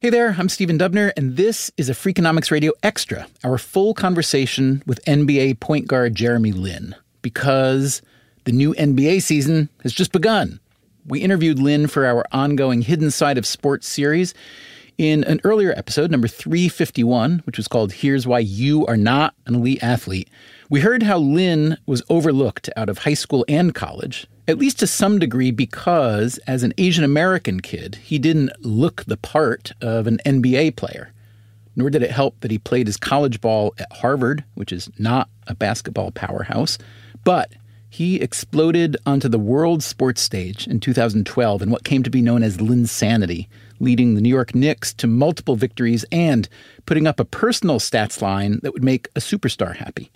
Hey there, I'm Stephen Dubner, and this is a Freakonomics Radio Extra, our full conversation with NBA point guard Jeremy Lin, because the new NBA season has just begun. We interviewed Lin for our ongoing Hidden Side of Sports series in an earlier episode, number 351, which was called Here's Why You Are Not an Elite Athlete. We heard how Lin was overlooked out of high school and college, at least to some degree because as an Asian American kid, he didn't look the part of an NBA player. Nor did it help that he played his college ball at Harvard, which is not a basketball powerhouse. But he exploded onto the world sports stage in 2012 in what came to be known as Linsanity, leading the New York Knicks to multiple victories and putting up a personal stats line that would make a superstar happy.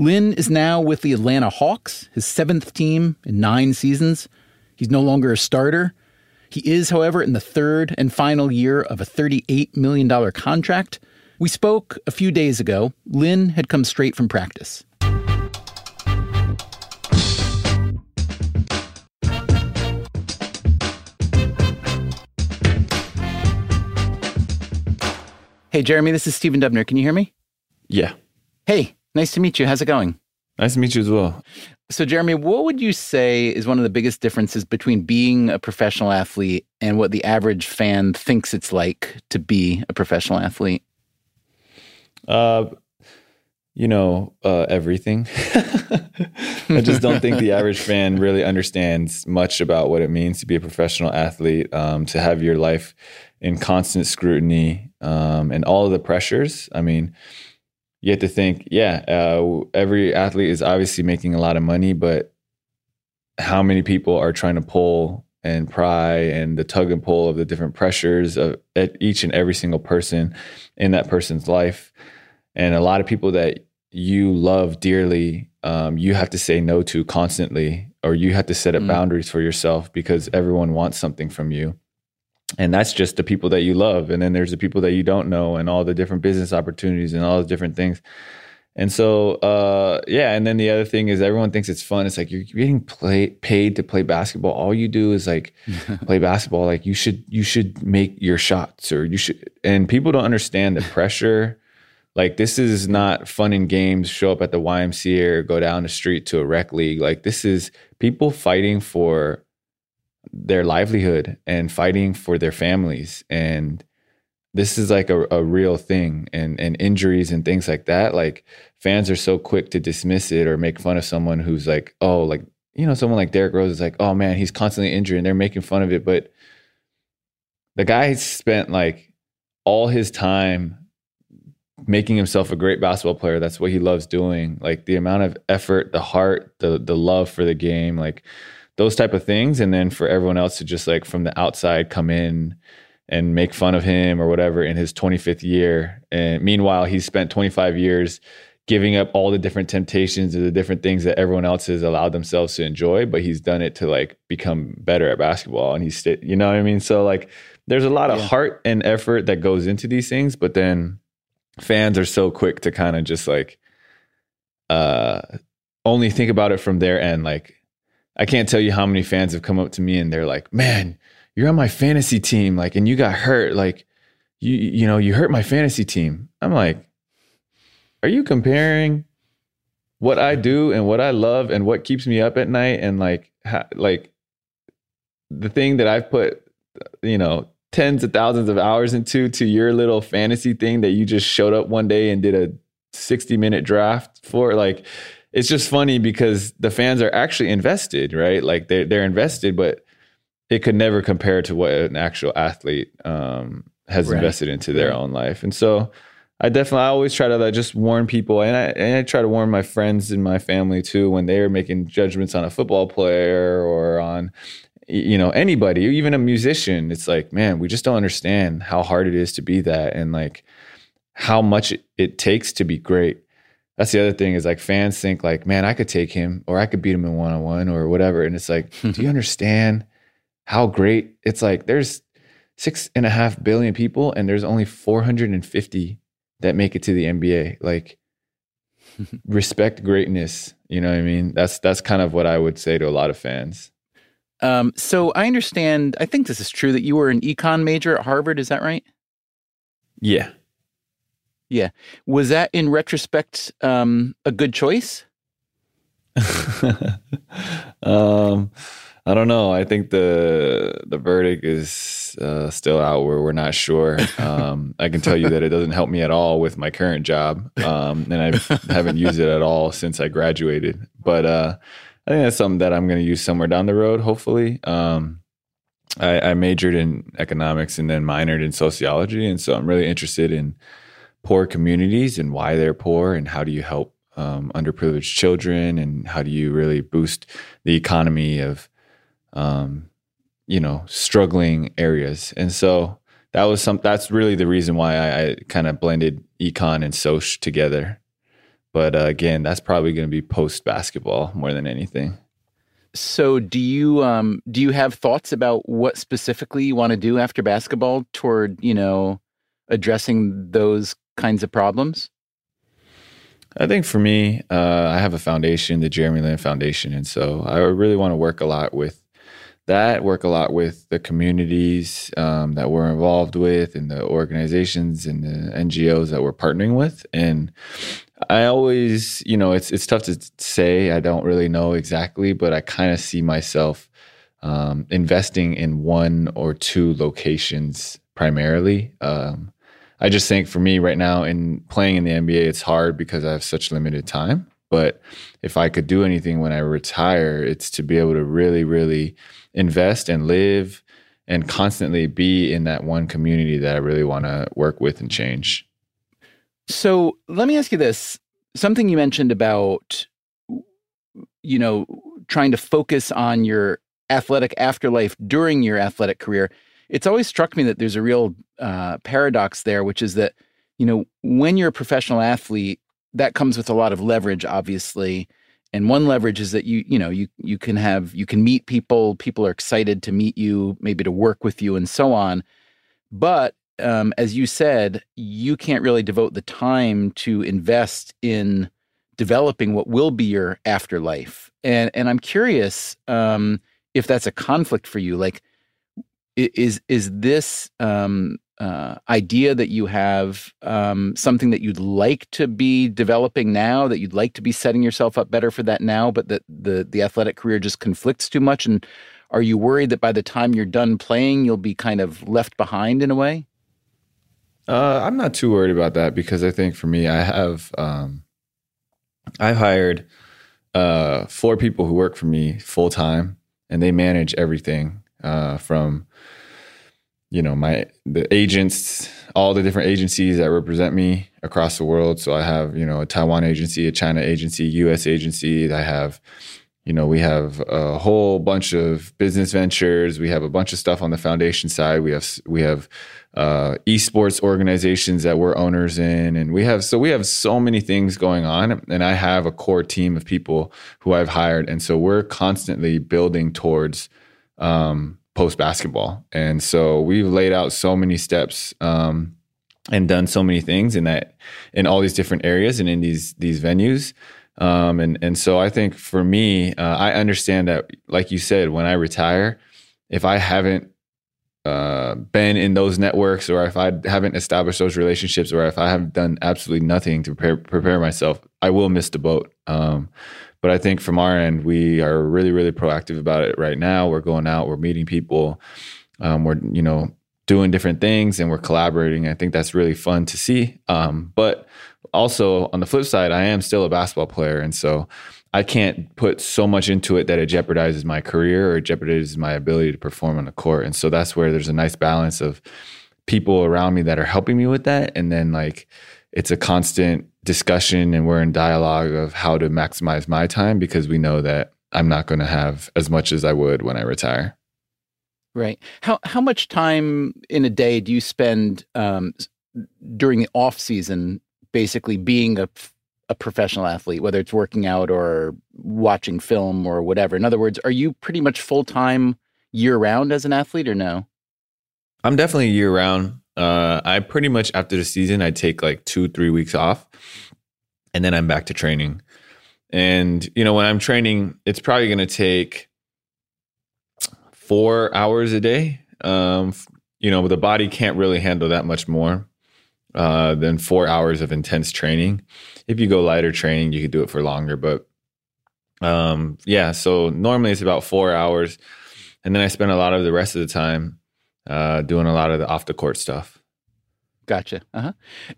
Lin is now with the Atlanta Hawks, his seventh team in nine seasons. He's no longer a starter. He is, however, in the third and final year of a $38 million contract. We spoke a few days ago. Lin had come straight from practice. Hey, Jeremy, this is Stephen Dubner. Can you hear me? Yeah. Hey, Nice to meet you. How's it going? Nice to meet you as well. So, Jeremy, what would you say is one of the biggest differences between being a professional athlete and what the average fan thinks it's like to be a professional athlete? Uh, you know, uh, everything. I just don't think the average fan really understands much about what it means to be a professional athlete, um, to have your life in constant scrutiny um, and all of the pressures. I mean, you have to think, yeah, uh, every athlete is obviously making a lot of money, but how many people are trying to pull and pry and the tug and pull of the different pressures of each and every single person in that person's life, and a lot of people that you love dearly, um, you have to say no to constantly, or you have to set up mm. boundaries for yourself because everyone wants something from you and that's just the people that you love. And then there's the people that you don't know and all the different business opportunities and all the different things. And so uh, yeah and then the other thing is everyone thinks it's fun. It's like you're getting play, paid to play basketball. All you do is like play basketball. Like you should you should make your shots or you should and people don't understand the pressure. Like this is not fun and games show up at the ymca or go down the street to a rec league. Like this is people fighting for their livelihood and fighting for their families. And this is like a, a real thing and and injuries and things like that. Like fans are so quick to dismiss it or make fun of someone who's like oh like you know someone like Derrick Rose is like oh man he's constantly injured and they're making fun of it. But the guy spent like all his time making himself a great basketball player. That's what he loves doing. Like the amount of effort the heart the the love for the game like those type of things. And then for everyone else to just like from the outside come in and make fun of him or whatever in his 25th year. And meanwhile he's spent 25 years giving up all the different temptations or the different things that everyone else has allowed themselves to enjoy but he's done it to like become better at basketball. And he's st- you know what i mean? So like there's a lot of yeah. heart and effort that goes into these things but then fans are so quick to kind of just like uh only think about it from their end. Like I can't tell you how many fans have come up to me and they're like, "Man, you're on my fantasy team, like, and you got hurt, like, you you know, you hurt my fantasy team." I'm like, "Are you comparing what I do and what I love and what keeps me up at night and like, like the thing that I've put, you know, tens of thousands of hours into to your little fantasy thing that you just showed up one day and did a 60 minute draft for like it's just funny because the fans are actually invested right like they're, they're invested but it could never compare to what an actual athlete um, has right. invested into their own life and so I definitely I always try to like, just warn people, and I and I try to warn my friends and my family too when they're making judgments on a football player or on you know anybody, even a musician. It's like, man, we just don't understand how hard it is to be that, and like how much it, it takes to be great. That's the other thing is like fans think like, man, I could take him or I could beat him in one on one or whatever, and it's like, do you understand how great? It's like there's six and a half billion people, and there's only 450 that make it to the NBA. Like respect greatness. You know what I mean? That's that's kind of what I would say to a lot of fans. Um, so I understand. I think this is true that you were an econ major at Harvard. Is that right? Yeah. Yeah. Was that in retrospect um, a good choice? um, I don't know. I think the the verdict is uh, still out where we're not sure. Um, I can tell you that it doesn't help me at all with my current job, um, and I haven't used it at all since I graduated. But uh, I think that's something that I'm going to use somewhere down the road. Hopefully, um, I, I majored in economics and then minored in sociology, and so I'm really interested in poor communities and why they're poor and how do you help um, underprivileged children and how do you really boost the economy of um, you know, struggling areas. And so that was some, that's really the reason why I, I kind of blended econ and soc together. But uh, again, that's probably going to be post basketball more than anything. So, do you um, do you have thoughts about what specifically you want to do after basketball toward you know addressing those kinds of problems? I think for me, uh, I have a foundation, the Jeremy Lin Foundation, and so I really want to work a lot with that, work a lot with the communities um, that we're involved with and the organizations and the NGOs that we're partnering with. And I always, you know, it's it's tough to say. I don't really know exactly, but I kind of see myself um, investing in one or two locations primarily. Um, I just think for me right now in playing in the NBA, it's hard because I have such limited time. But if I could do anything when I retire, it's to be able to really, really invest and live and constantly be in that one community that I really want to work with and change. So let me ask you this something you mentioned about, you know, trying to focus on your athletic afterlife during your athletic career. It's always struck me that there's a real uh, paradox there, which is that, you know, when you're a professional athlete, that comes with a lot of leverage, obviously. And one leverage is that you you know you you can have you can meet people people are excited to meet you maybe to work with you and so on. But um, as you said you can't really devote the time to invest in developing what will be your afterlife. And and i'm curious um, if that's a conflict for you like is is this um, uh, idea that you have um, something that you'd like to be developing now, that you'd like to be setting yourself up better for that now, but that the the athletic career just conflicts too much? And are you worried that by the time you're done playing, you'll be kind of left behind in a way? Uh, I'm not too worried about that because I think for me, I have um, I've hired uh, four people who work for me full time, and they manage everything uh, from you know my the agents all the different agencies that represent me across the world. So i have you know a taiwan agency a china agency us agency. I have you know we have a whole bunch of business ventures. We have a bunch of stuff on the foundation side. We have we have uh, esports organizations that we're owners in. And we have so we have so many things going on. And i have a core team of people who i've hired. And so we're constantly building towards um, post basketball. And so we've laid out so many steps um, and done so many things in that in all these different areas and in these these venues. Um, and and so I think for me, uh, I understand that, like you said, when I retire, if I haven't uh, been in those networks, or if I haven't established those relationships, or if I have done absolutely nothing to prepare, prepare myself, I will miss the boat. Um, but I think from our end, we are really, really proactive about it right now. We're going out, we're meeting people, um, we're you know doing different things and we're collaborating. I think that's really fun to see. Um, but also on the flip side, I am still a basketball player, and so I can't put so much into it that it jeopardizes my career or jeopardizes my ability to perform on the court. And so that's where there's a nice balance of people around me that are helping me with that, and then like it's a constant discussion and we're in dialogue of how to maximize my time because we know that I'm not going to have as much as I would when I retire. Right. How how much time in a day do you spend um, during the off season, basically being a a professional athlete, whether it's working out or watching film or whatever? In other words, are you pretty much full time year round as an athlete, or no? I'm definitely year round. Uh, I pretty much after the season, I take like two three weeks off, and then I'm back to training. And you know, when I'm training, it's probably going to take four hours a day. Um, you know, the body can't really handle that much more uh, than four hours of intense training. If you go lighter training, you could do it for longer. But um, yeah, so normally it's about four hours, and then I spend a lot of the rest of the time uh, doing a lot of the off the court stuff. Gotcha. Uh-huh.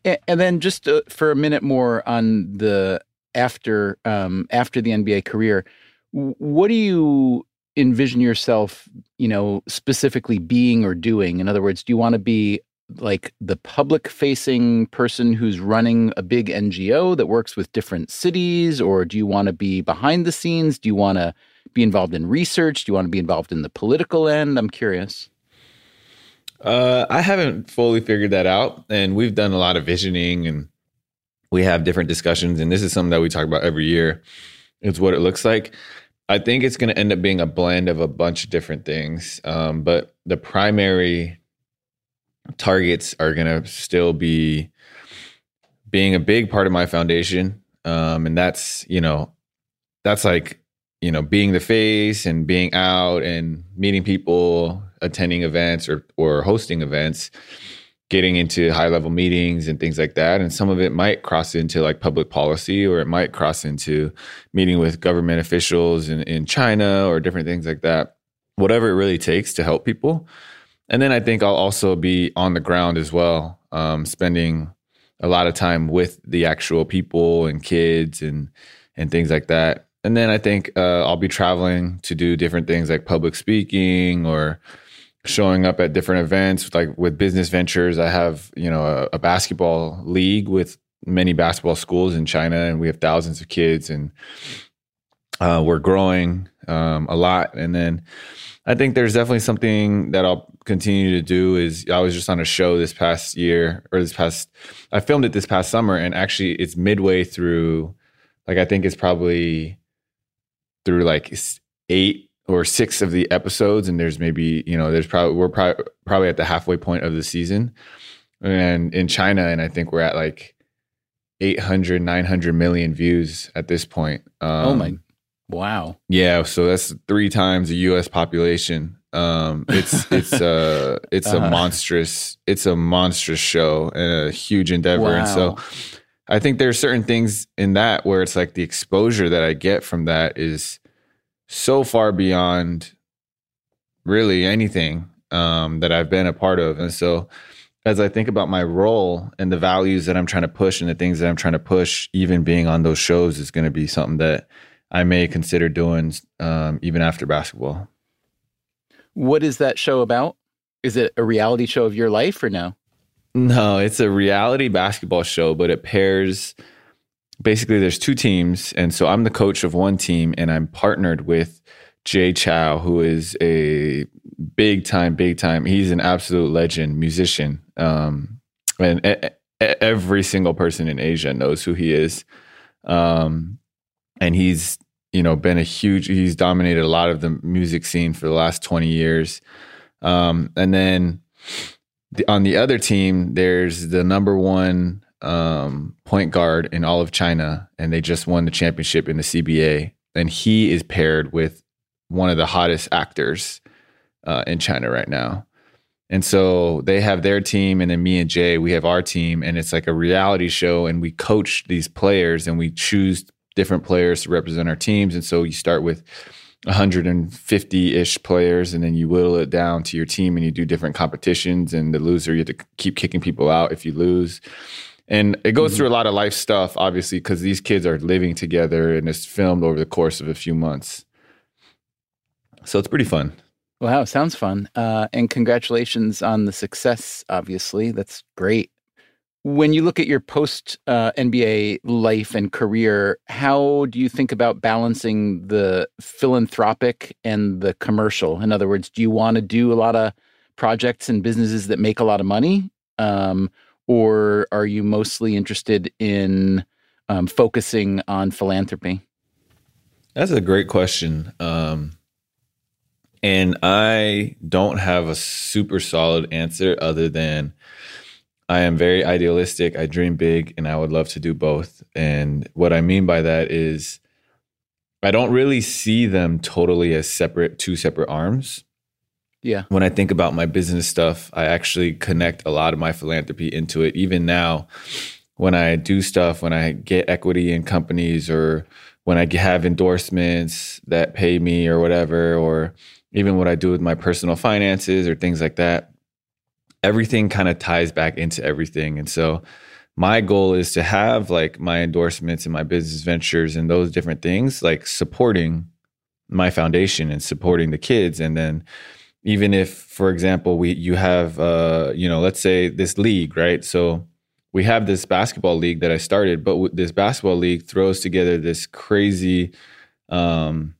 And, and then just uh, for a minute more on the after um, after the NBA career, what do you envision yourself, you know, specifically being or doing? In other words, do you want to be like the public facing person who's running a big NGO that works with different cities? Or do you want to be behind the scenes? Do you want to be involved in research? Do you want to be involved in the political end? I'm curious. Uh, I haven't fully figured that out. And we've done a lot of visioning and we have different discussions. And this is something that we talk about every year. It's what it looks like. I think it's going to end up being a blend of a bunch of different things. Um, but the primary targets are going to still be being a big part of my foundation. Um, and that's, you know, that's like, you know, being the face and being out and meeting people, attending events or, or hosting events getting into high level meetings and things like that. And some of it might cross into like public policy or it might cross into meeting with government officials in, in China or different things like that. Whatever it really takes to help people. And then I think I'll also be on the ground as well, um, spending a lot of time with the actual people and kids and and things like that. And then I think uh, I'll be traveling to do different things like public speaking or showing up at different events like with business ventures. I have you know a, a, basketball league with many basketball schools in china and we have thousands of kids and uh, we're growing um, a lot. And then i think there's definitely something that i'll continue to do is i was just on a show this past year or this past i filmed it this past summer and actually it's midway through like i think it's probably through like eight or six of the episodes, and there's maybe you know there's probably we're probably probably at the halfway point of the season, and in China, and I think we're at like 800 900 million views at this point. Um, oh my, wow! Yeah, so that's three times the U.S. population. Um, it's it's uh it's uh-huh. a monstrous it's a monstrous show and a huge endeavor, wow. and so. I think there's certain things in that where it's like the exposure that I get from that is so far beyond really anything um, that I've been a part of. And so, as I think about my role and the values that I'm trying to push and the things that I'm trying to push, even being on those shows is going to be something that I may consider doing um, even after basketball. What is that show about? Is it a reality show of your life or no? No, it's a reality basketball show, but it pairs basically there's two teams and so i'm the coach of one team and i'm partnered with jay chou who is a big time big time he's an absolute legend musician um, and every single person in asia knows who he is um, and he's you know been a huge he's dominated a lot of the music scene for the last 20 years um, and then the, on the other team there's the number one um, point guard in all of China, and they just won the championship in the CBA. And he is paired with one of the hottest actors uh, in China right now. And so they have their team, and then me and Jay, we have our team, and it's like a reality show. And we coach these players, and we choose different players to represent our teams. And so you start with 150 ish players, and then you whittle it down to your team, and you do different competitions. And the loser, you have to keep kicking people out if you lose. And it goes mm-hmm. through a lot of life stuff, obviously, because these kids are living together, and it's filmed over the course of a few months. So it's pretty fun. Wow, sounds fun. Uh, and congratulations on the success, obviously. That's great. When you look at your post uh, NBA life and career, how do you think about balancing the philanthropic and the commercial? In other words, do you want to do a lot of projects and businesses that make a lot of money? Um, or are you mostly interested in um, focusing on philanthropy? That's a great question. Um, and I don't have a super solid answer other than I am very idealistic. I dream big and I would love to do both. And what I mean by that is I don't really see them totally as separate, two separate arms. Yeah. When I think about my business stuff, I actually connect a lot of my philanthropy into it. Even now, when I do stuff, when I get equity in companies or when I have endorsements that pay me or whatever, or even what I do with my personal finances or things like that, everything kind of ties back into everything. And so my goal is to have like my endorsements and my business ventures and those different things like supporting my foundation and supporting the kids. And then even if for example we you have uh you know let's say this league right? So we have this basketball league that I started but this basketball league throws together this crazy um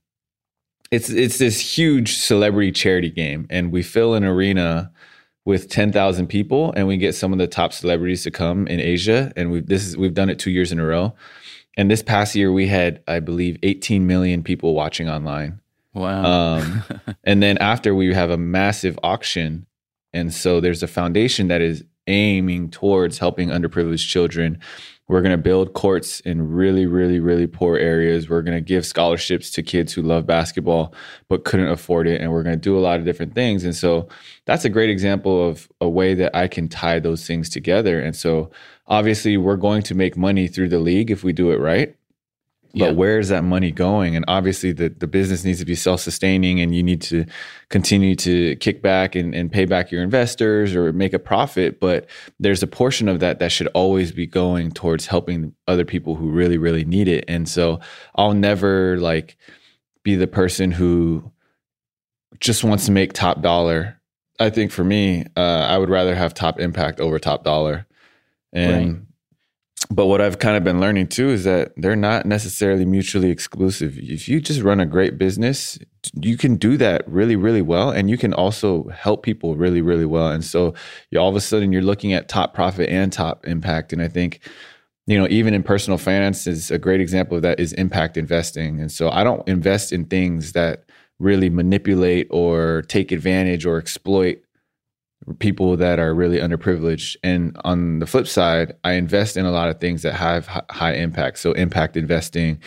it's it's this huge celebrity charity game. And we fill an arena with 10,000 people and we get some of the top celebrities to come in Asia and we this is we've done it 2 years in a row. And this past year we had I believe 18 million people watching online. Wow. Um, and then after we have a massive auction and so there's a foundation that is aiming towards helping underprivileged children we're going to build courts in really, really, really poor areas. We're going to give scholarships to kids who love basketball but couldn't afford it. And we're going to do a lot of different things. And so that's a great example of a way that I can tie those things together. And so obviously, we're going to make money through the league if we do it right but yeah. where is that money going? And obviously the, the business needs to be self-sustaining and you need to continue to kick back and, and pay back your investors or make a profit. But there's a portion of that that should always be going towards helping other people who really really need it. And so i'll never like be the person who just wants to make top dollar. I think for me uh, i would rather have top impact over top dollar. And right but what I've kind of been learning too is that they're not necessarily mutually exclusive. If you just run a great business, you can do that really, really well. And you can also help people really, really well. And so all of a sudden you're looking at top profit and top impact. And I think, you know, even in personal finance is a great example of that is impact investing. And so I don't invest in things that really manipulate or take advantage or exploit people that are really underprivileged. And on the flip side, I invest in a lot of things that have high impact. So, impact investing.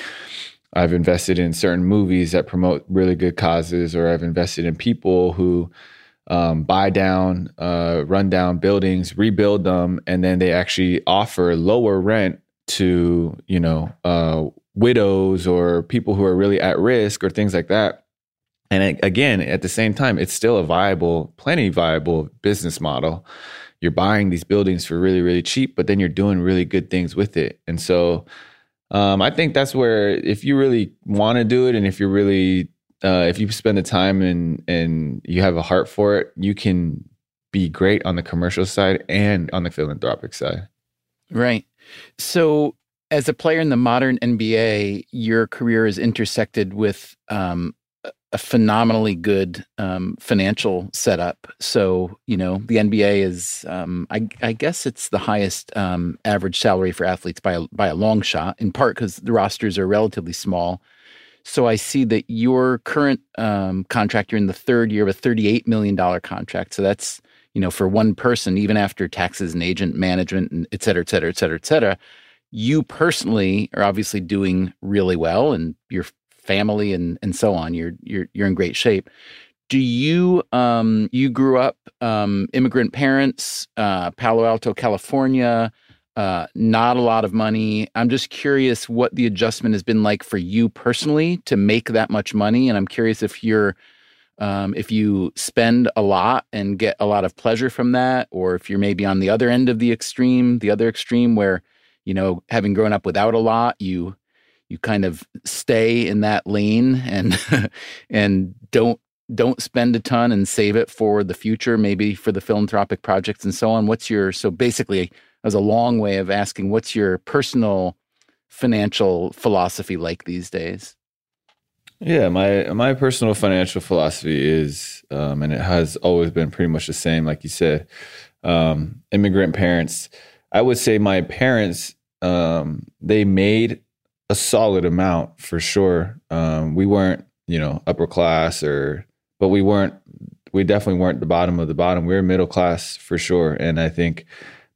I've invested in certain movies that promote really good causes, or I've invested in people who um, buy down, uh, run down buildings, rebuild them, and then they actually offer lower rent to you know uh, widows or people who are really at risk or things like that and again, at the same time, it's still a viable, plenty viable business model. You're buying these buildings for really, really cheap, but then you're doing really good things with it. And so um, I think that's where if you really want to do it and if you're really uh, if you spend the time and and you have a heart for it, you can be great on the commercial side and on the philanthropic side. Right. So as a player in the modern NBA, your career is intersected with um, a phenomenally good um, financial setup. So you know the NBA is, um, I, I, guess it's the highest um, average salary for athletes by a, by a long shot. In part because the rosters are relatively small. So I see that your current um, contract, you're in the third year of a thirty-eight million dollar contract. So that's you know for one person, even after taxes and agent management and et cetera, et cetera, et cetera, et cetera. You personally are obviously doing really well, and you're family and and so on, you're you're you're in great shape. Do you um you grew up um immigrant parents, uh Palo Alto, California, uh, not a lot of money. I'm just curious what the adjustment has been like for you personally to make that much money, and I'm curious if you're um, if you spend a lot and get a lot of pleasure from that, or if you're maybe on the other end of the extreme, the other extreme where you know having grown up without a lot, you you kind of stay in that lane and and don't don't spend a ton and save it for the future, maybe for the philanthropic projects and so on. What's your so basically as a long way of asking what's your personal financial philosophy like these days? Yeah, my my personal financial philosophy is, um, and it has always been pretty much the same. Like you said, um, immigrant parents. I would say my parents um, they made a solid amount for sure. Um, we weren't, you know, upper class or, but we weren't. We definitely weren't the bottom of the bottom. We were middle class for sure. And I think,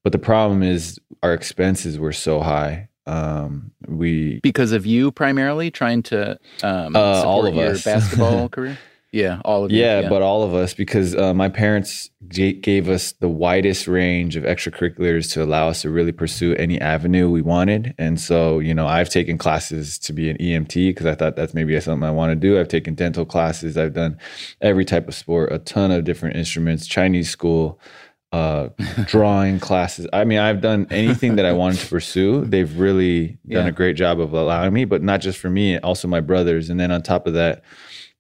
but the problem is our expenses were so high um, we because of you primarily trying to um, uh, all of your us. basketball career. Yeah, all of yeah, you. Yeah, but all of us because uh, my parents g- gave us the widest range of extracurriculars to allow us to really pursue any avenue we wanted. And so, you know, I've taken classes to be an EMT because I thought that's maybe something I want to do. I've taken dental classes. I've done every type of sport, a ton of different instruments, Chinese school uh, drawing classes. I mean, I've done anything that I wanted to pursue. They've really done yeah. a great job of allowing me, but not just for me, also my brothers. And then on top of that,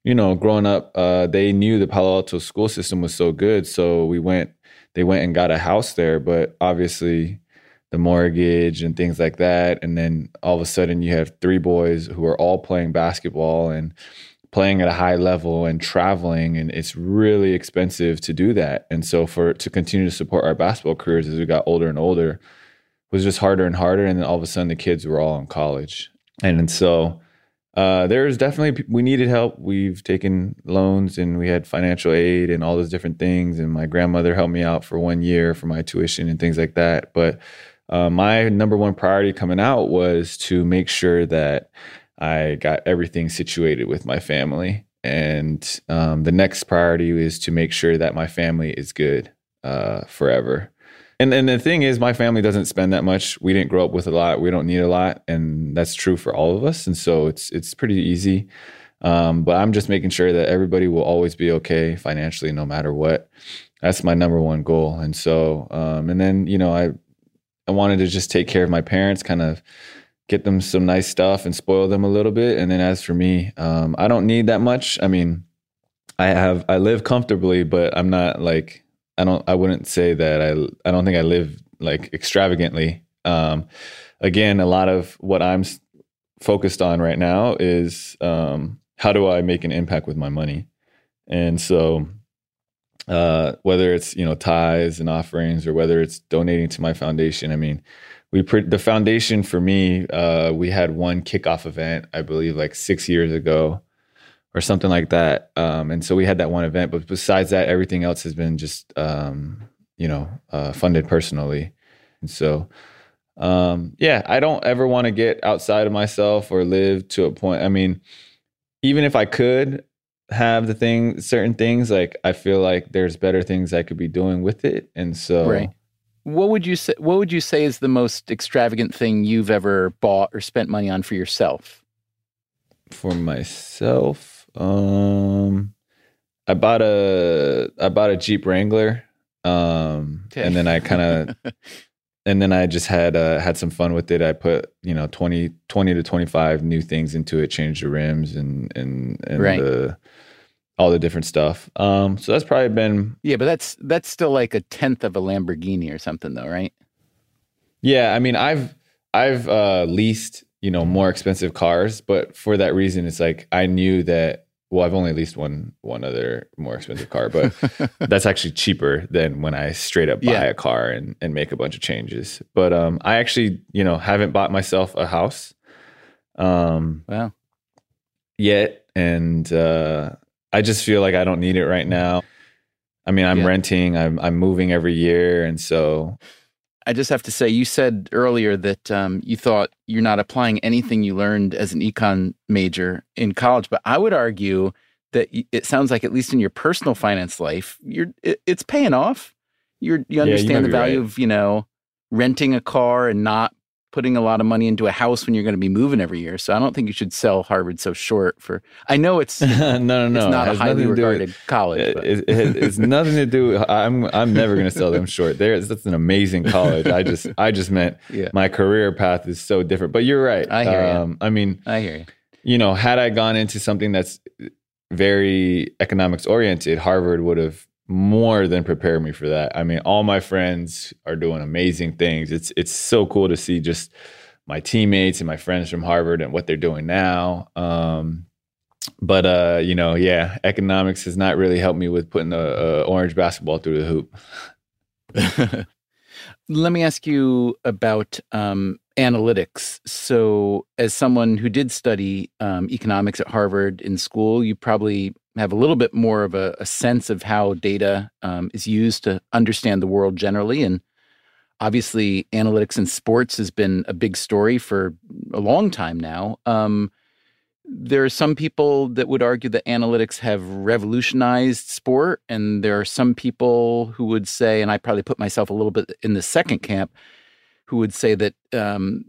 you know, growing up, uh, they knew the Palo Alto school system was so good. So we went, they went and got a house there, but obviously the mortgage and things like that. And then all of a sudden you have three boys who are all playing basketball and playing at a high level and traveling and it's really expensive to do that and so for to continue to support our basketball careers as we got older and older was just harder and harder and then all of a sudden the kids were all in college and, and so uh, there's definitely we needed help we've taken loans and we had financial aid and all those different things and my grandmother helped me out for one year for my tuition and things like that but uh, my number one priority coming out was to make sure that I got everything situated with my family. And um, the next priority is to make sure that my family is good uh, forever. And and the thing is, my family doesn't spend that much. We didn't grow up with a lot. We don't need a lot, and that's true for all of us. And so it's it's pretty easy. Um, but I'm just making sure that everybody will always be okay financially, no matter what. That's my number one goal. And so, um, and then you know, I I wanted to just take care of my parents, kind of get them some nice stuff and spoil them a little bit. And then as for me, um, I don't need that much. I mean, I have I live comfortably, but I'm not like I don't I wouldn't say that I I don't think I live like extravagantly. Um, again, a lot of what I'm focused on right now is um, how do I make an impact with my money, and so uh, whether it's you know tithes and offerings or whether it's donating to my foundation, I mean we pre- the foundation for me uh, we had one kickoff event i believe like six years ago or something like that um, and so we had that one event but besides that everything else has been just um, you know uh, funded personally and so um, yeah i don't ever want to get outside of myself or live to a point i mean even if i could have the thing certain things like i feel like there's better things i could be doing with it and so right what would you say? What would you say is the most extravagant thing you've ever bought or spent money on for yourself? For myself, um, I bought a I bought a Jeep Wrangler, um, okay. and then I kind of, and then I just had uh, had some fun with it. I put you know 20, 20 to twenty five new things into it, changed the rims and and and right. the all the different stuff. Um, so that's probably been yeah, but that's that's still like a tenth of a Lamborghini or something, though, right? Yeah, I mean, I've I've uh, leased you know more expensive cars, but for that reason, it's like I knew that. Well, I've only leased one one other more expensive car, but that's actually cheaper than when I straight up buy yeah. a car and, and make a bunch of changes. But um, I actually, you know, haven't bought myself a house. Um, wow. Yet, and uh, I just feel like I don't need it right now. I mean, I'm yeah. renting, I'm I'm moving every year, and so I just have to say, you said earlier that um, you thought you're not applying anything you learned as an econ major in college, but I would argue that it sounds like at least in your personal finance life, you're it, it's paying off. You're you understand yeah, you the value right. of you know renting a car and not putting a lot of money into a house when you're going to be moving every year. So I don't think you should sell Harvard so short for. I know it's no, no, no. It's not a highly regarded college. It, it, it, it's nothing to do. I'm I'm never going to sell them short. There, that's an amazing college. I just I just meant yeah. my career path is so different. But you're right. I hear um, you. I mean, I hear you. You know, had I gone into something that's very economics oriented, Harvard would have more than prepared me for that. I mean, all my friends are doing amazing things. It's it's so cool to see just my teammates and my friends from Harvard and what they're doing now. Um, but uh, you know, yeah, economics has not really helped me with putting the orange basketball through the hoop. Let me ask you about um, analytics. So, as someone who did study um, economics at Harvard in school, you probably have a little bit more of a, a sense of how data um, is used to understand the world generally. And obviously, analytics in sports has been a big story for a long time now. Um, there are some people that would argue that analytics have revolutionized sport, and there are some people who would say, and I probably put myself a little bit in the second camp, who would say that um,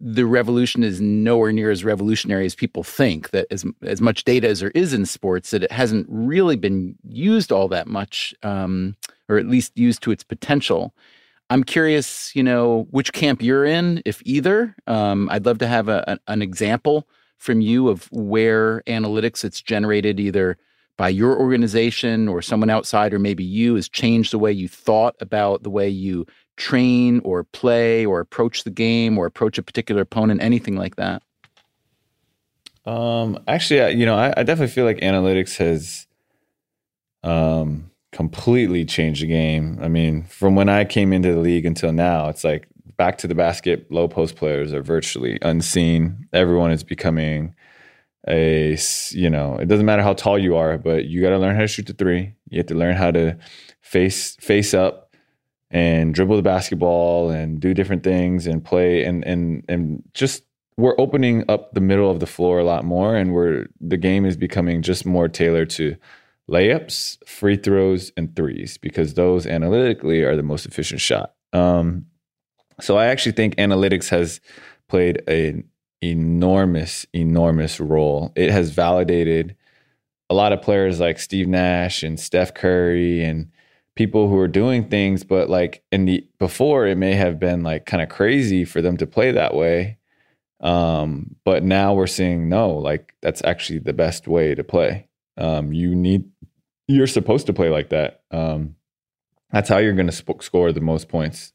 the revolution is nowhere near as revolutionary as people think. That as as much data as there is in sports, that it hasn't really been used all that much, um, or at least used to its potential. I'm curious, you know, which camp you're in, if either. Um, I'd love to have a, an example from you of where analytics that's generated either by your organization or someone outside or maybe you has changed the way you thought about the way you train or play or approach the game or approach a particular opponent, anything like that? Um, actually, you know, I, I definitely feel like analytics has um, completely changed the game. I mean, from when I came into the league until now, it's like back to the basket, low post players are virtually unseen. Everyone is becoming a, you know, it doesn't matter how tall you are, but you got to learn how to shoot the three. You have to learn how to face face up and dribble the basketball and do different things and play and and and just we're opening up the middle of the floor a lot more and we're the game is becoming just more tailored to layups, free throws, and threes because those analytically are the most efficient shot. Um, so I actually think analytics has played an enormous, enormous role. It has validated a lot of players like Steve Nash and Steph Curry and people who are doing things, but like in the before it may have been like kind of crazy for them to play that way. Um, but now we're seeing no, like that's actually the best way to play. Um, you need you're supposed to play like that. Um, that's how you're going to sp- score the most points.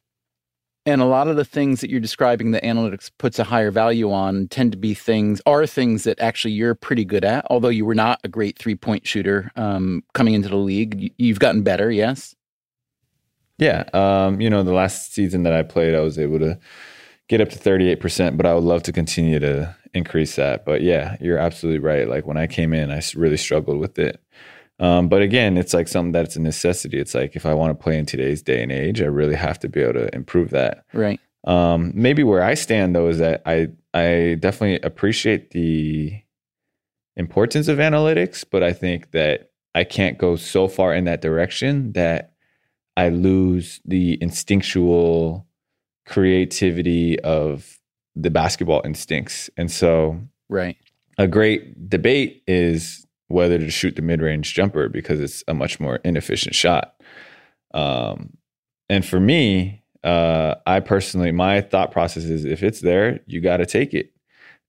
And a lot of the things that you're describing that analytics puts a higher value on tend to be things, are things that actually you're pretty good at. Although you were not a great three point shooter um, coming into the league, you've gotten better, yes? Yeah. Um, you know, the last season that I played, I was able to get up to 38%, but I would love to continue to increase that. But yeah, you're absolutely right. Like when I came in, I really struggled with it. Um, but again, it's like something that's a necessity. It's like if I want to play in today's day and age, I really have to be able to improve that. Right. Um, maybe where I stand though is that I I definitely appreciate the importance of analytics, but I think that I can't go so far in that direction that I lose the instinctual creativity of the basketball instincts. And so, right. A great debate is whether to shoot the mid-range jumper because it's a much more inefficient shot. Um, and for me, uh, I personally, my thought process is if it's there, you got to take it.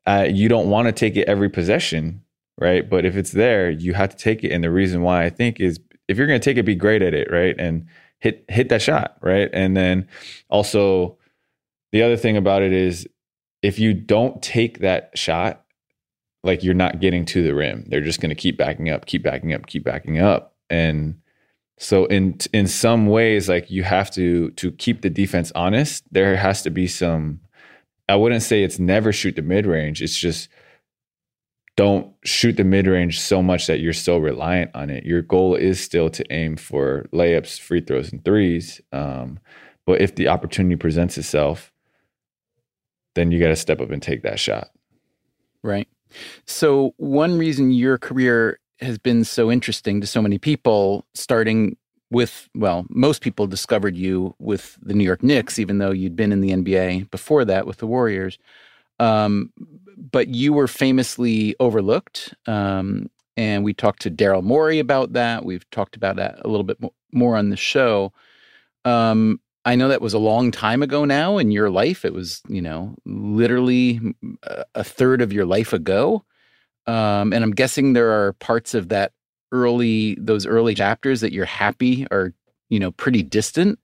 Uh, you don't want to take it every possession, right? But if it's there, you have to take it. And the reason why I think is if you're going to take it, be great at it, right? And hit hit that shot, right? And then also the other thing about it is if you don't take that shot like you're not getting to the rim. They're just going to keep backing up, keep backing up, keep backing up. And so in in some ways like you have to to keep the defense honest, there has to be some I wouldn't say it's never shoot the mid-range. It's just don't shoot the mid-range so much that you're so reliant on it. Your goal is still to aim for layups, free throws and threes. Um, but if the opportunity presents itself, then you got to step up and take that shot. Right. So, one reason your career has been so interesting to so many people, starting with well, most people discovered you with the New York Knicks, even though you'd been in the NBA before that with the Warriors. Um, but you were famously overlooked. Um, and we talked to Daryl Morey about that. We've talked about that a little bit more on the show. Um, I know that was a long time ago now in your life. It was, you know, literally a third of your life ago. Um, and I'm guessing there are parts of that early, those early chapters that you're happy are, you know, pretty distant.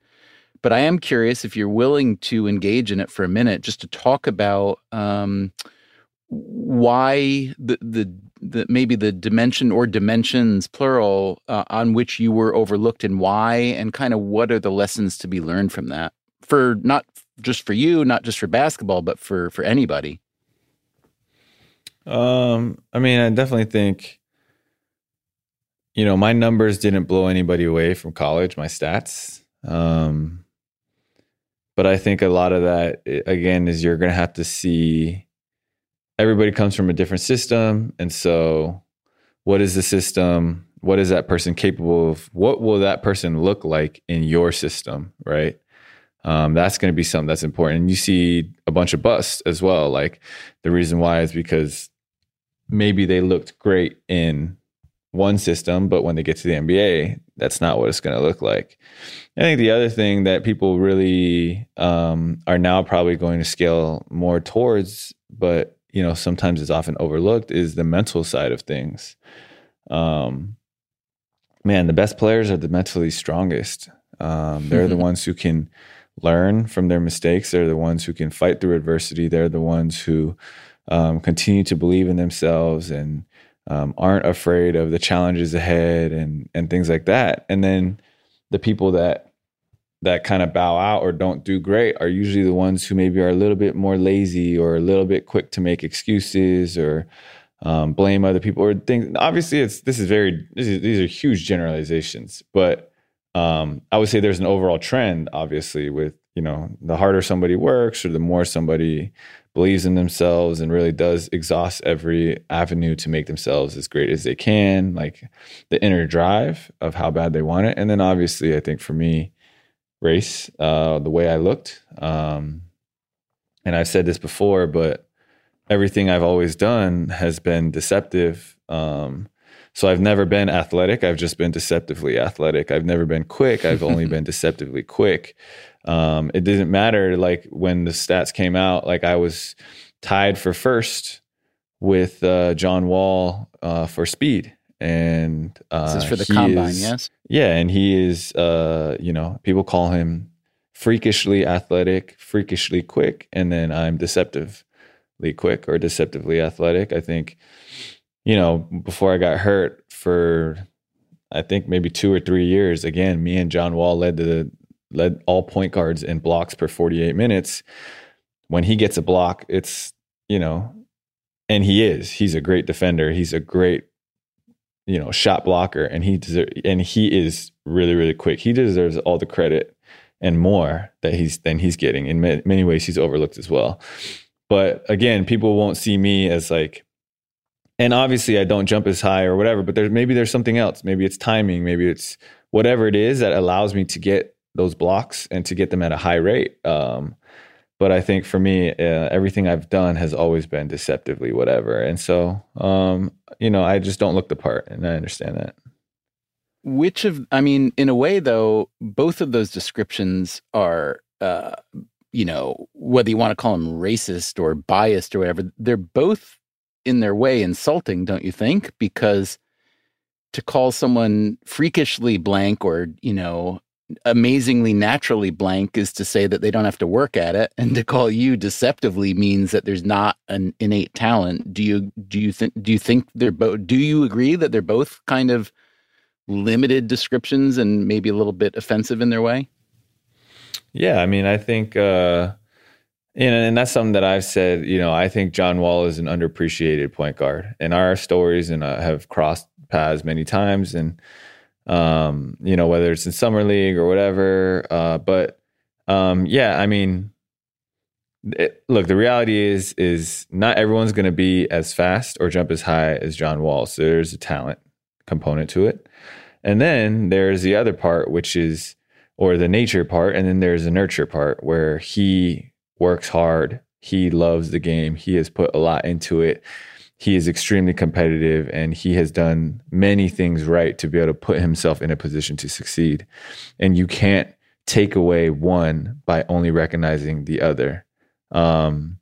But I am curious if you're willing to engage in it for a minute, just to talk about um, why the, the the maybe the dimension or dimensions plural uh, on which you were overlooked and why and kind of what are the lessons to be learned from that? For not just for you not just for basketball but for for anybody. Um i mean i definitely think you know my numbers didn't blow anybody away from college my stats. Um but i think a lot of that again is you're to have to see everybody comes from a different system. And so, what is the system? What is that person capable of? What will that person look like in your system? Right. Um, that's going to be something that's important. And you see a bunch of busts as well. Like the reason why is because maybe they looked great in one system, but when they get to the NBA, that's not what it's going to look like. I think the other thing that people really um, are now probably going to scale more towards, but you know sometimes is often overlooked is the mental side of things. Um man the best players are the mentally strongest. Um they're the ones who can learn from their mistakes. They're the ones who can fight through adversity. They're the ones who um, continue to believe in themselves and um, aren't afraid of the challenges ahead and and things like that. And then the people that that kind of bow out or don't do great are usually the ones who maybe are a little bit more lazy or a little bit quick to make excuses or um, blame other people or things. Obviously, it's this is very this is, these are huge generalizations, but um, I would say there's an overall trend. Obviously, with you know the harder somebody works or the more somebody believes in themselves and really does exhaust every avenue to make themselves as great as they can, like the inner drive of how bad they want it. And then obviously, I think for me race, uh, the way I looked. Um, and I've said this before, but everything I've always done has been deceptive. Um, so I've never been athletic. I've just been deceptively athletic. I've never been quick. I've only been deceptively quick. Um, it didn't matter. Like when the stats came out, like I was tied for first with uh, John Wall uh, for speed and uh, this is for the combine, is, yes. Yeah, and he is, uh, you know, people call him freakishly athletic, freakishly quick, and then I'm deceptively quick or deceptively athletic. I think, you know, before I got hurt for, I think maybe two or three years. Again, me and John Wall led the led all point guards in blocks per 48 minutes. When he gets a block, it's you know, and he is. He's a great defender. He's a great you know shot blocker and he deserve, and he is really really quick. He deserves all the credit and more that he's than he's getting. In many ways he's overlooked as well. But again people won't see me as like and obviously i don't jump as high or whatever but there's maybe there's something else. Maybe it's timing. Maybe it's whatever it is that allows me to get those blocks and to get them at a high rate. Um, but I think for me, uh, everything I've done has always been deceptively whatever, and so um, you know, I just don't look the part, and I understand that. Which of, I mean, in a way, though, both of those descriptions are, uh, you know, whether you want to call them racist or biased or whatever, they're both in their way insulting, don't you think? Because to call someone freakishly blank or, you know, amazingly naturally blank is to say that they don't have to work at it and to call you deceptively means that there's not an innate talent do you do you think do you think they're both do you agree that they're both kind of limited descriptions and maybe a little bit offensive in their way yeah i mean i think uh and, and that's something that I've said. You know, I think John Wall is an underappreciated point guard, and our stories and uh, have crossed paths many times. And um, you know, whether it's in summer league or whatever. Uh, but um, yeah, I mean, it, look, the reality is is not everyone's going to be as fast or jump as high as John Wall. So there's a talent component to it. And then there's the other part, which is, or the nature part. And then there's the nurture part where he works hard. He loves the game. He has put a lot into it. He is extremely competitive and he has done many things right to be able to put himself in a position to succeed. And you can't take away one by only recognizing the other. Um,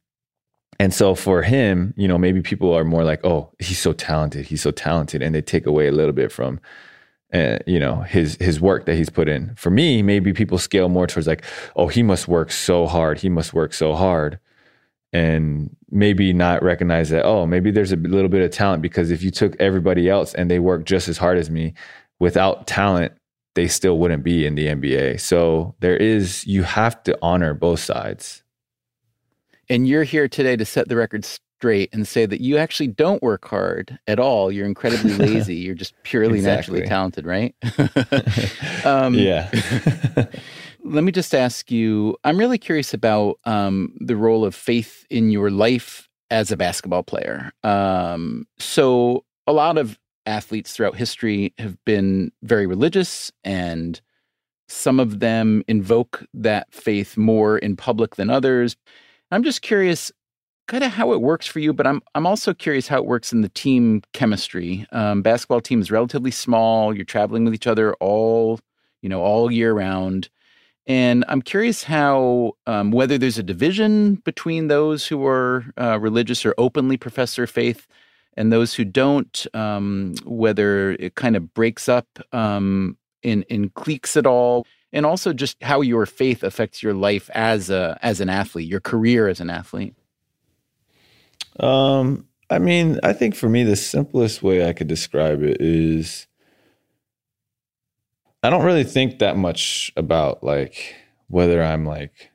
and so for him, you know, maybe people are more like, "Oh, he's so talented. He's so talented," and they take away a little bit from, uh, you know, his his work that he's put in. For me, maybe people scale more towards like, "Oh, he must work so hard. He must work so hard," and maybe not recognize that. Oh, maybe there's a little bit of talent because if you took everybody else and they work just as hard as me, without talent, they still wouldn't be in the NBA. So there is you have to honor both sides. And you're here today to set the record straight and say that you actually don't work hard at all. You're incredibly lazy. You're just purely exactly. naturally talented, right? um, yeah. Let me just ask you I'm really curious about um, the role of faith in your life as a basketball player. Um, so, a lot of athletes throughout history have been very religious and some of them invoke that faith more in public than others. I'm just curious kind of how it works for you, but I'm I'm also curious how it works in the team chemistry. Um, basketball team is relatively small. You're traveling with each other all you know all year round, and I'm curious how um, whether there's a division between those who are uh, religious or openly profess their faith and those who don't. Um, whether it kind of breaks up um, in in cliques at all and also just how your faith affects your life as a as an athlete, your career as an athlete. Um, I mean, I think for me the simplest way I could describe it is I don't really think that much about like whether I'm like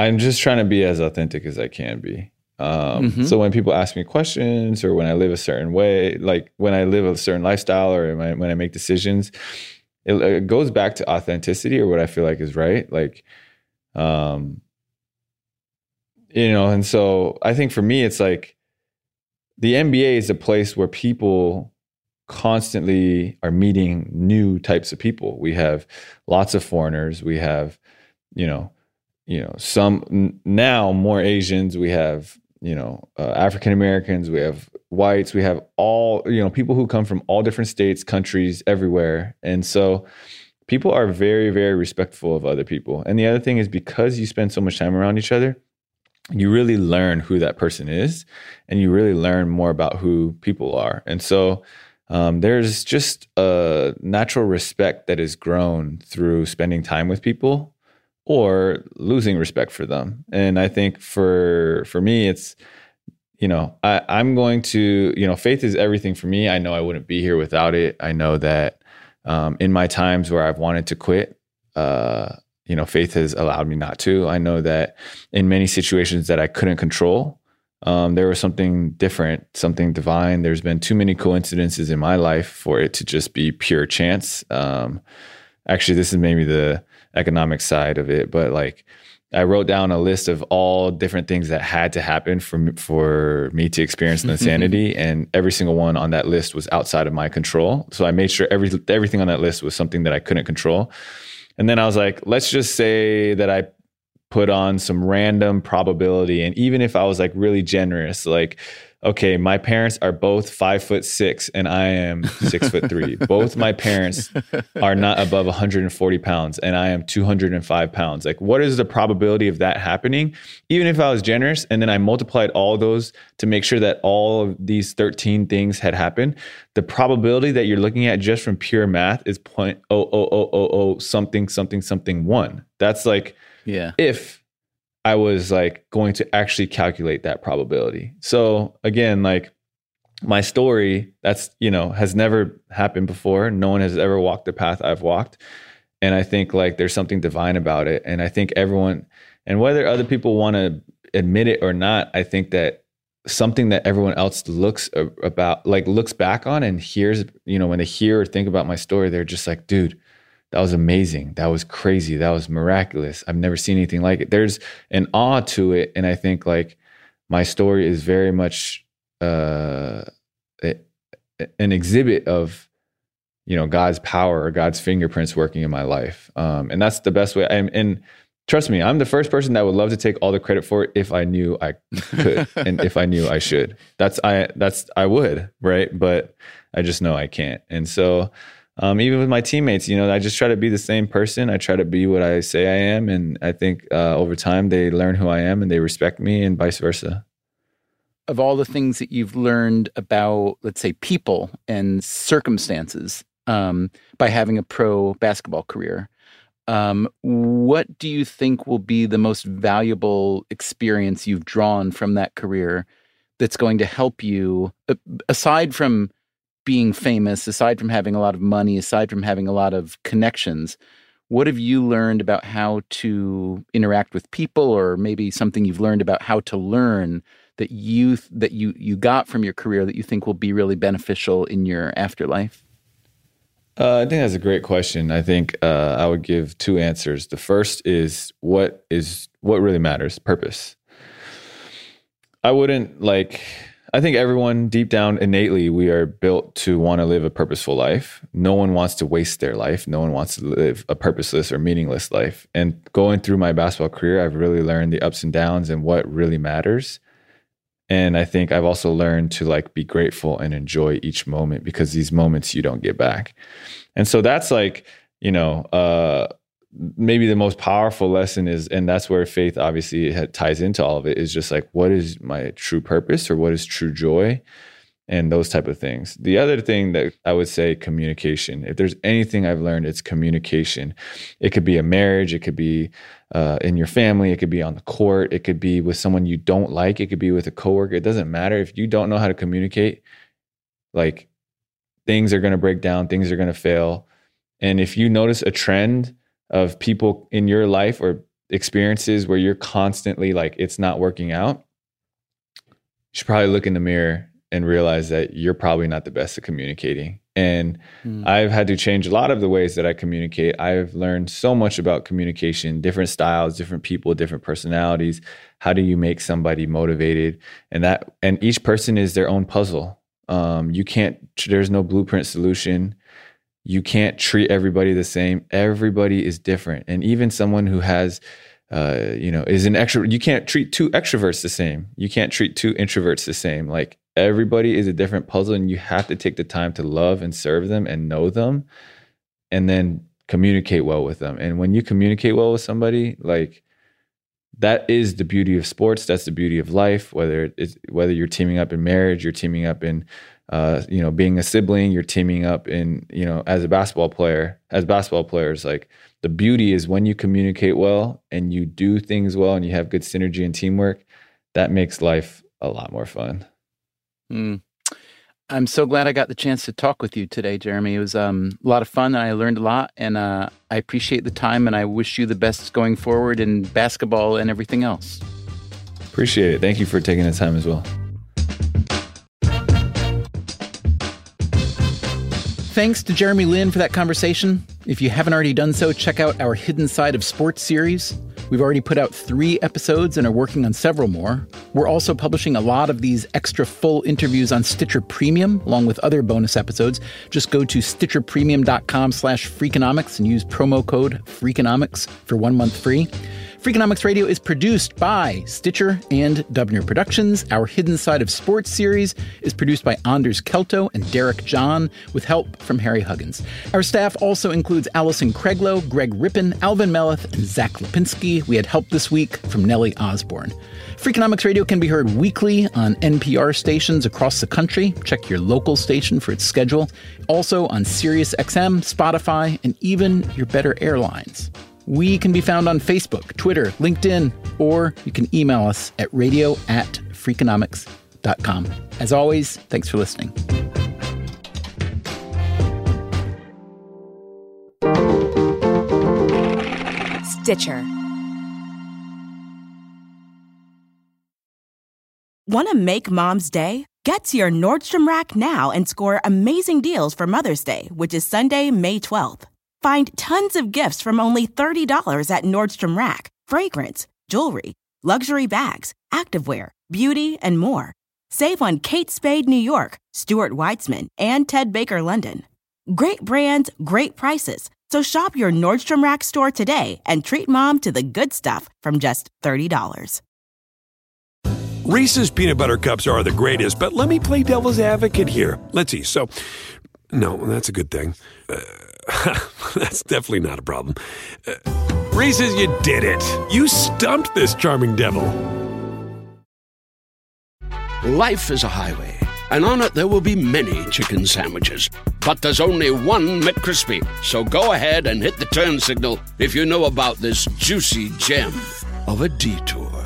I'm just trying to be as authentic as I can be. Um, mm-hmm. So when people ask me questions or when I live a certain way, like when I live a certain lifestyle or when I, when I make decisions, it, it goes back to authenticity or what I feel like is right. Like, um, you know, and so I think for me, it's like the NBA is a place where people constantly are meeting new types of people. We have lots of foreigners. We have, you know, you know, some now more Asians. We have you know uh, African Americans, we have whites, we have all you know people who come from all different states, countries, everywhere, and so people are very very respectful of other people. And the other thing is because you spend so much time around each other, you really learn who that person is, and you really learn more about who people are, and so. Um, there's just a natural respect that is grown through spending time with people or losing respect for them. And I think for for me, it's you know I, I'm going to you know faith is everything for me. I know I wouldn't be here without it. I know that um, in my times where I've wanted to quit, uh, you know, faith has allowed me not to. I know that in many situations that I couldn't control, um, there was something different, something divine. There's been too many coincidences in my life for it to just be pure chance. Um, actually, this is maybe the economic side of it, but like I wrote down a list of all different things that had to happen for for me to experience Linsanity, and every single one on that list was outside of my control. So I made sure every everything on that list was something that I couldn't control. And then I was like, let's just say that I put on some random probability, and even if I was like really generous, like okay, my parents are both five foot six and I am six foot three. Both my parents are not above 140 pounds and I am 205 pounds. Like, what is the probability of that happening? Even if I was generous and then I multiplied all those to make sure that all of these 13 things had happened, the probability that you're looking at just from pure math is point oh oh oh oh oh something something something one. That's like, yeah, if I was like going to actually calculate that probability. So again, like my story, that's, you know, has never happened before. No one has ever walked the path I've walked. And I think like there's something divine about it. And I think everyone, and whether other people want to admit it or not, I think that something that everyone else looks about, like looks back on and hears, you know, when they hear or think about my story, they're just like, dude, that was amazing. That was crazy. That was miraculous. I've never seen anything like it. There's an awe to it. And I think like my story is very much uh, an exhibit of, you know God's power or God's fingerprints working in my life. Um, and that's the best way. And, and trust me, I'm the first person that would love to take all the credit for it if I knew I could and if I knew I should. That's I that's I would, right? But I just know I can't. And so um, even with my teammates, you know, I just try to be the same person. I try to be what I say I am, and I think uh, over time they learn who I am and they respect me, and vice versa. Of all the things that you've learned about, let's say, people and circumstances um, by having a pro basketball career, um, what do you think will be the most valuable experience you've drawn from that career that's going to help you, aside from being famous, aside from having a lot of money, aside from having a lot of connections, what have you learned about how to interact with people or maybe something you've learned about how to learn that you that you you got from your career that you think will be really beneficial in your afterlife? Uh, I think that's a great question. I think uh, I would give two answers. The first is what is what really matters, purpose. I wouldn't like I think everyone deep down innately we are built to want to live a purposeful life. No one wants to waste their life. No one wants to live a purposeless or meaningless life. And going through my basketball career, I've really learned the ups and downs and what really matters. And I think I've also learned to like be grateful and enjoy each moment because these moments you don't get back. And so that's like, you know, uh maybe the most powerful lesson is and that's where faith obviously ties into all of it is just like what is my true purpose or what is true joy? And those type of things. The other thing that i would say communication. If there's anything i've learned it's communication. It could be a marriage it could be uh, in your family it could be on the court it could be with someone you don't like it could be with a coworker it doesn't matter. If you don't know how to communicate like things are going to break down things are going to fail. And if you notice a trend of people in your life or experiences where you're constantly like it's not working out, you should probably look in the mirror and realize that you're probably not the best at communicating. And mm. I've had to change a lot of the ways that I communicate. I've learned so much about communication, different styles, different people, different personalities. How do you make somebody motivated? And that, and each person is their own puzzle. Um, you can't, there's no blueprint solution you can't treat everybody the same. Everybody is different. And even someone who has, uh, you know, is an extrovert, you can't treat two extroverts the same. You can't treat two introverts the same. Like everybody is a different puzzle and you have to take the time to love and serve them and know them and then communicate well with them. And when you communicate well with somebody, like, that is the beauty of sports. That's the beauty of life. Whether it's whether you're teaming up in marriage, you're teaming up in uh, you know, being a sibling, you're teaming up in, you know, as a basketball player, as basketball players, like the beauty is when you communicate well and you do things well and you have good synergy and teamwork, that makes life a lot more fun. Mm. I'm so glad I got the chance to talk with you today, Jeremy. It was um, a lot of fun and I learned a lot and uh, I appreciate the time and I wish you the best going forward in basketball and everything else. Appreciate it. Thank you for taking the time as well. Thanks to Jeremy Lin for that conversation. If you haven't already done so, check out our Hidden Side of Sports series. We've already put out three episodes and are working on several more. We're also publishing a lot of these extra full interviews on Stitcher Premium, along with other bonus episodes. Just go to stitcherpremium.com slash freakonomics and use promo code freakonomics for one month free. Freakonomics Radio is produced by Stitcher and Dubner Productions. Our Hidden Side of Sports series is produced by Anders Kelto and Derek John, with help from Harry Huggins. Our staff also includes Alison Craiglow, Greg Rippin, Alvin Melathe, and Zack Lapinski. We had help this week from Nellie Osborne. Freakonomics Radio can be heard weekly on NPR stations across the country. Check your local station for its schedule. Also on SiriusXM, Spotify, and even your better airlines. We can be found on Facebook, Twitter, LinkedIn, or you can email us at radio at freakonomics.com. As always, thanks for listening. Stitcher. Want to make mom's day? Get to your Nordstrom Rack now and score amazing deals for Mother's Day, which is Sunday, May 12th. Find tons of gifts from only $30 at Nordstrom Rack fragrance, jewelry, luxury bags, activewear, beauty, and more. Save on Kate Spade New York, Stuart Weitzman, and Ted Baker London. Great brands, great prices. So shop your Nordstrom Rack store today and treat mom to the good stuff from just $30. Reese's peanut butter cups are the greatest, but let me play devil's advocate here. Let's see. So, no, that's a good thing. Uh, that's definitely not a problem. Uh, Reese's, you did it. You stumped this charming devil. Life is a highway, and on it there will be many chicken sandwiches. But there's only one McCrispy. So go ahead and hit the turn signal if you know about this juicy gem of a detour.